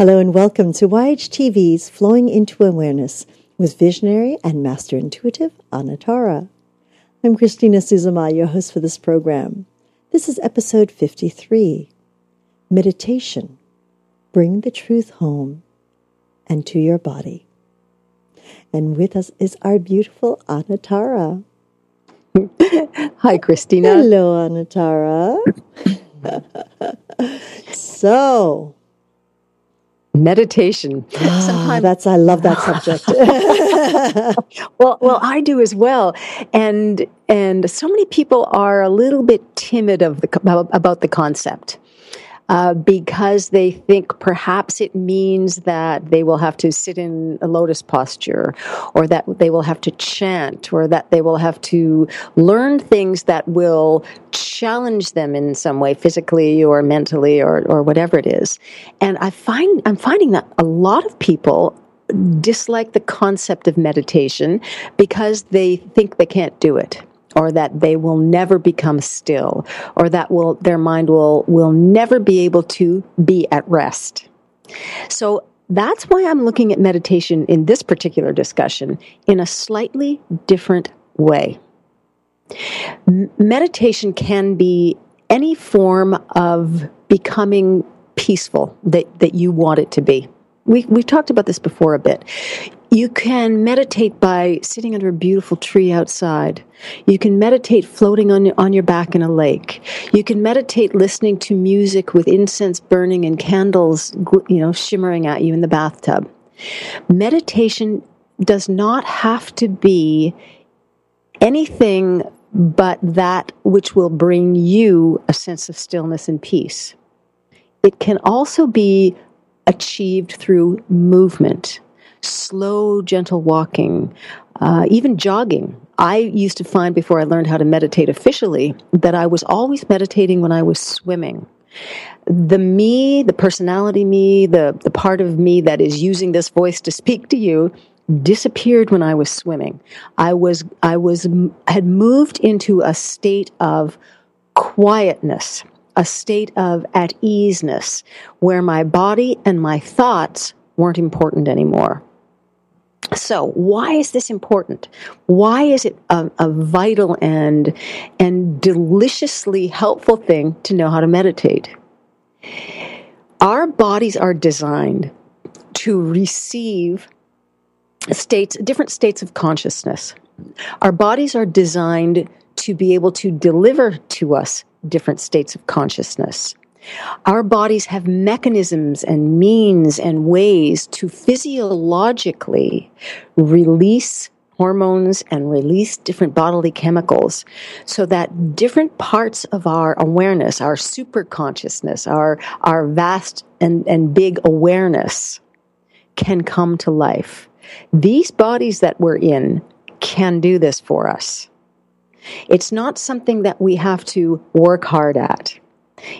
Hello and welcome to YHTV's Flowing into Awareness with visionary and master intuitive Anatara. I'm Christina Suzuma, your host for this program. This is episode 53 Meditation. Bring the truth home and to your body. And with us is our beautiful Anatara. Hi, Christina. Hello, Anatara. so, meditation. Ah, Sometimes that's I love that subject. well, well, I do as well, and and so many people are a little bit timid of the about the concept uh, because they think perhaps it means that they will have to sit in a lotus posture, or that they will have to chant, or that they will have to learn things that will challenge them in some way, physically or mentally, or or whatever it is. And I find I'm finding that a lot of people dislike the concept of meditation because they think they can't do it or that they will never become still or that will their mind will will never be able to be at rest. So that's why i'm looking at meditation in this particular discussion in a slightly different way. Meditation can be any form of becoming peaceful that, that you want it to be. We, we've talked about this before a bit. You can meditate by sitting under a beautiful tree outside. You can meditate floating on, on your back in a lake. You can meditate listening to music with incense burning and candles, you know, shimmering at you in the bathtub. Meditation does not have to be anything but that which will bring you a sense of stillness and peace. It can also be achieved through movement slow, gentle walking, uh, even jogging. I used to find before I learned how to meditate officially that I was always meditating when I was swimming. The me, the personality me, the, the part of me that is using this voice to speak to you disappeared when I was swimming. I was, I was, had moved into a state of quietness, a state of at easeness, where my body and my thoughts weren't important anymore. So, why is this important? Why is it a, a, vital and and deliciously helpful thing to know how to meditate? Our bodies are designed to receive states, different states of consciousness. Our bodies are designed to be able to deliver to us different states of consciousness. Our bodies have mechanisms and means and ways to physiologically release hormones and release different bodily chemicals so that different parts of our awareness, our super consciousness, our, our vast and, and big awareness can come to life. These bodies that we're in can do this for us. It's not something that we have to work hard at.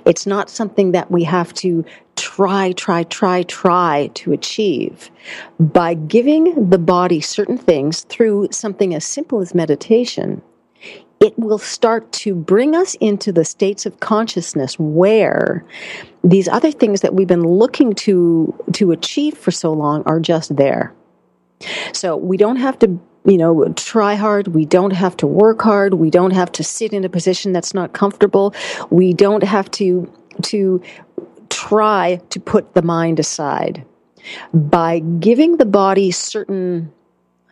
It's not something that we have to try, try, try, try to achieve. By giving the body certain things through something as simple as meditation, it will start to bring us into the states of consciousness where these other things that we've been looking to to achieve for so long are just there. So we don't have to you know, try hard. We don't have to work hard. We don't have to sit in a position that's not comfortable. We don't have to, to try to put the mind aside. By giving the body certain,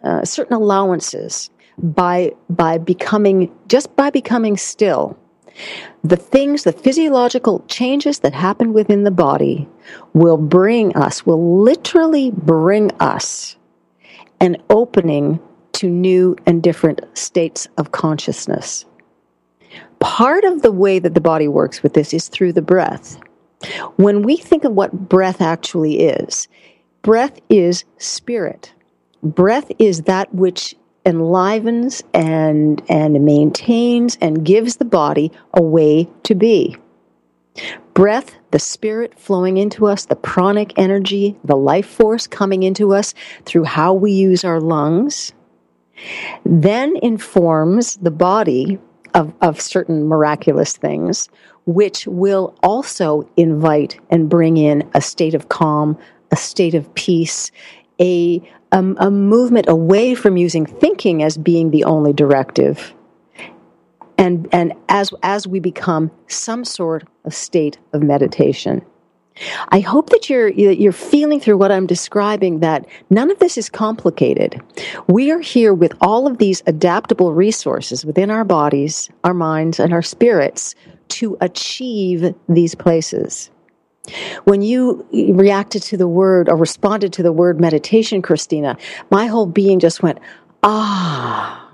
uh, certain allowances, by, by becoming, just by becoming still, the things, the physiological changes that happen within the body will bring us, will literally bring us an opening to new and different states of consciousness. Part of the way that the body works with this is through the breath. When we think of what breath actually is, breath is spirit. Breath is that which enlivens and, and maintains and gives the body a way to be. Breath, the spirit flowing into us, the pranic energy, the life force coming into us through how we use our lungs, then informs the body of, of certain miraculous things, which will also invite and bring in a state of calm, a state of peace, a, a, a movement away from using thinking as being the only directive. And and as as we become some sort of state of meditation i hope that you're you're feeling through what i'm describing that none of this is complicated we are here with all of these adaptable resources within our bodies our minds and our spirits to achieve these places when you reacted to the word or responded to the word meditation christina my whole being just went ah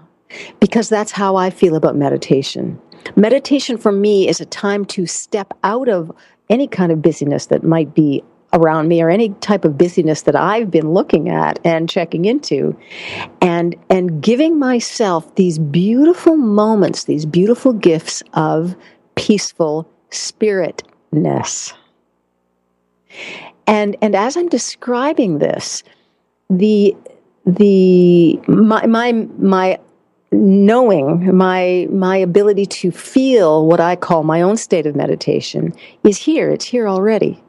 because that's how I feel about meditation. Meditation for me is a time to step out of any kind of busyness that might be around me or any type of busyness that I've been looking at and checking into and and giving myself these beautiful moments, these beautiful gifts of peaceful spiritness. And and as I'm describing this, the the my my my knowing my my ability to feel what I call my own state of meditation is here. It's here already.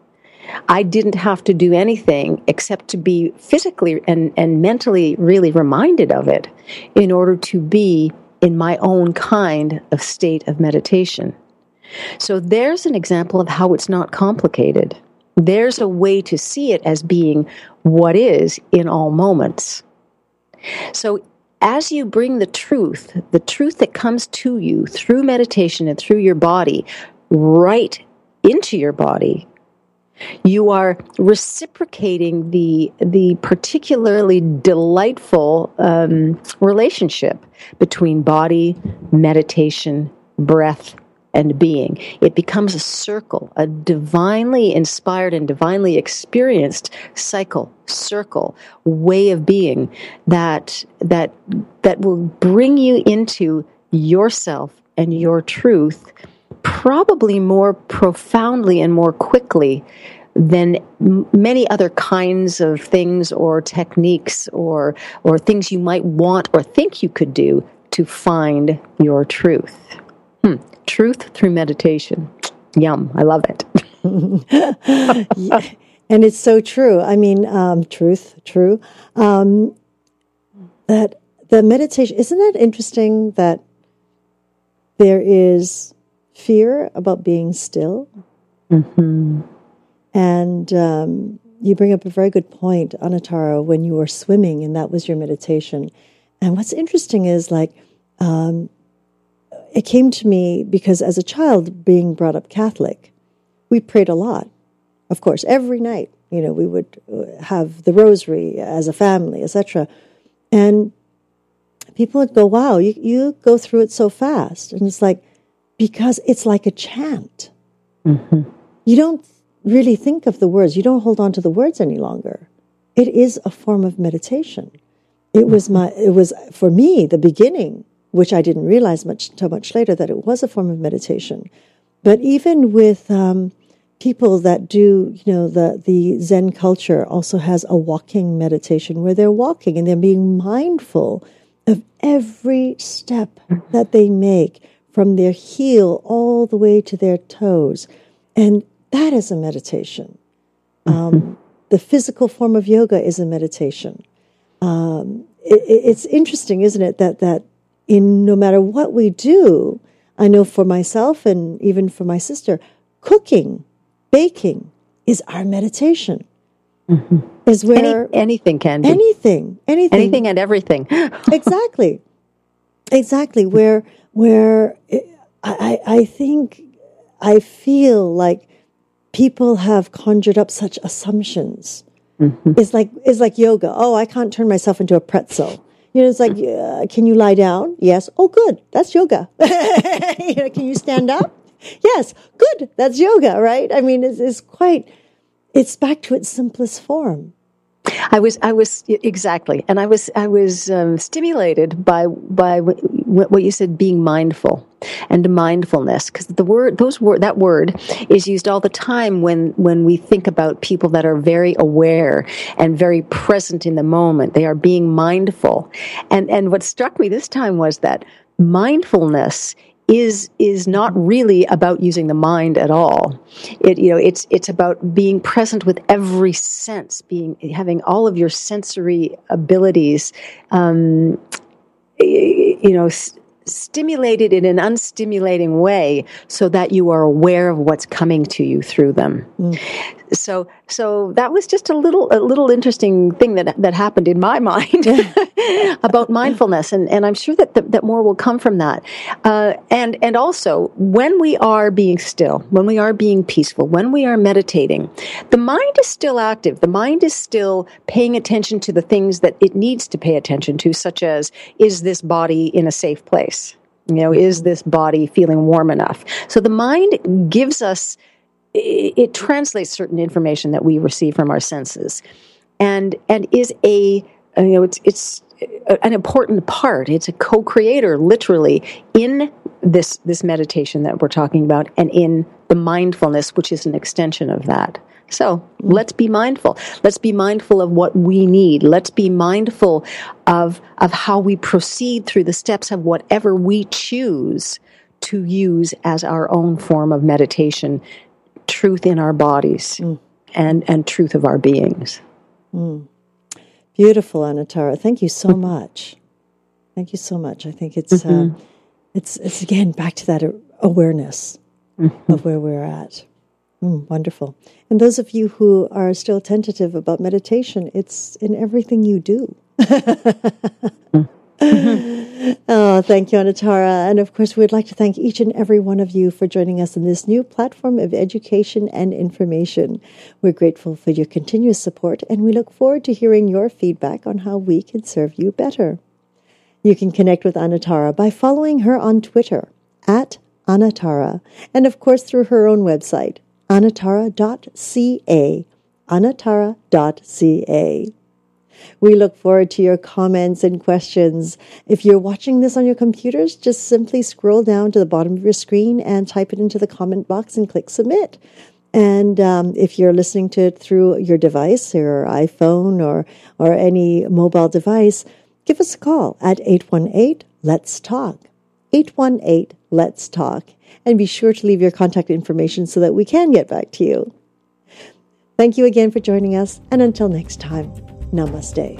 I didn't have to do anything except to be physically and, and mentally really reminded of it in order to be in my own kind of state of meditation. So there's an example of how it's not complicated. There's a way to see it as being what is in all moments. So as you bring the truth, the truth that comes to you through meditation and through your body, right into your body, you are reciprocating the the particularly delightful um, relationship between body, meditation, breath, and being. It becomes a circle, a divinely inspired and divinely experienced cycle, circle, way of being that that that will bring you into yourself and your truth probably more profoundly and more quickly than many other kinds of things or techniques or or things you might want or think you could do to find your truth. Hmm. Truth through meditation. Yum. I love it. And it's so true. I mean, um, truth, true. Um, that the meditation, isn't it interesting that there is fear about being still? Mm-hmm. And um, you bring up a very good point, Anatara, when you were swimming and that was your meditation. And what's interesting is like, um, it came to me because as a child, being brought up Catholic, we prayed a lot. Of course, every night, you know, we would uh, have the rosary as a family, etc. And people would go, wow, you, you go through it so fast. And it's like, because it's like a chant. Mm-hmm. You don't really think of the words. You don't hold on to the words any longer. It is a form of meditation. It was my, it was for me, the beginning which I didn't realize much until much later that it was a form of meditation. But even with um, people that do, you know, the the Zen culture also has a walking meditation where they're walking and they're being mindful of every step that they make from their heel all the way to their toes, and that is a meditation. Um, the physical form of yoga is a meditation. Um, it, it's interesting, isn't it, that that in no matter what we do, I know for myself and even for my sister, cooking, baking is our meditation. Mm-hmm. Is where Any, anything can be. Anything, anything. Anything and everything. exactly. Exactly. Where, where I, I think, I feel like people have conjured up such assumptions. Mm-hmm. It's like, it's like yoga. Oh, I can't turn myself into a pretzel. You know, it's like, uh, can you lie down? Yes. Oh, good. That's yoga. you know, can you stand up? Yes. Good. That's yoga, right? I mean, it's, it's quite, it's back to its simplest form. I was, I was exactly, and I was, I was um, stimulated by by what you said, being mindful and mindfulness, because the word, those word, that word is used all the time when when we think about people that are very aware and very present in the moment. They are being mindful, and and what struck me this time was that mindfulness is is not really about using the mind at all. It you know it's it's about being present with every sense, being having all of your sensory abilities, um, you know. Stimulated in an unstimulating way so that you are aware of what's coming to you through them. Mm so so that was just a little a little interesting thing that that happened in my mind about mindfulness and and I'm sure that that, that more will come from that. Uh, and and also when we are being still when we are being peaceful when we are meditating the mind is still active. The mind is still paying attention to the things that it needs to pay attention to such as is this body in a safe place? You know is this body feeling warm enough? So the mind gives us it, translates certain information that we receive from our senses, and and is a you know it's it's an important part. It's a co-creator, literally, in this this meditation that we're talking about, and in the mindfulness, which is an extension of that. So let's be mindful. Let's be mindful of what we need. Let's be mindful of of how we proceed through the steps of whatever we choose to use as our own form of meditation truth in our bodies mm. and, and truth of our beings. Mm. Beautiful, Anatara. Thank you so much. Thank you so much. I think it's mm-hmm. uh, it's it's again back to that awareness mm-hmm. of where we're at. Mm, wonderful. And those of you who are still tentative about meditation, it's in everything you do. mm. oh, thank you, Anatara. And of course, we'd like to thank each and every one of you for joining us in this new platform of education and information. We're grateful for your continuous support, and we look forward to hearing your feedback on how we can serve you better. You can connect with Anatara by following her on Twitter at Anatara, and of course through her own website, anatara.ca. Anatara.ca. We look forward to your comments and questions. If you're watching this on your computers, just simply scroll down to the bottom of your screen and type it into the comment box and click submit. And um, if you're listening to it through your device, your iPhone or or any mobile device, give us a call at 818 Let's Talk. 818 Let's Talk. And be sure to leave your contact information so that we can get back to you. Thank you again for joining us, and until next time. Namaste.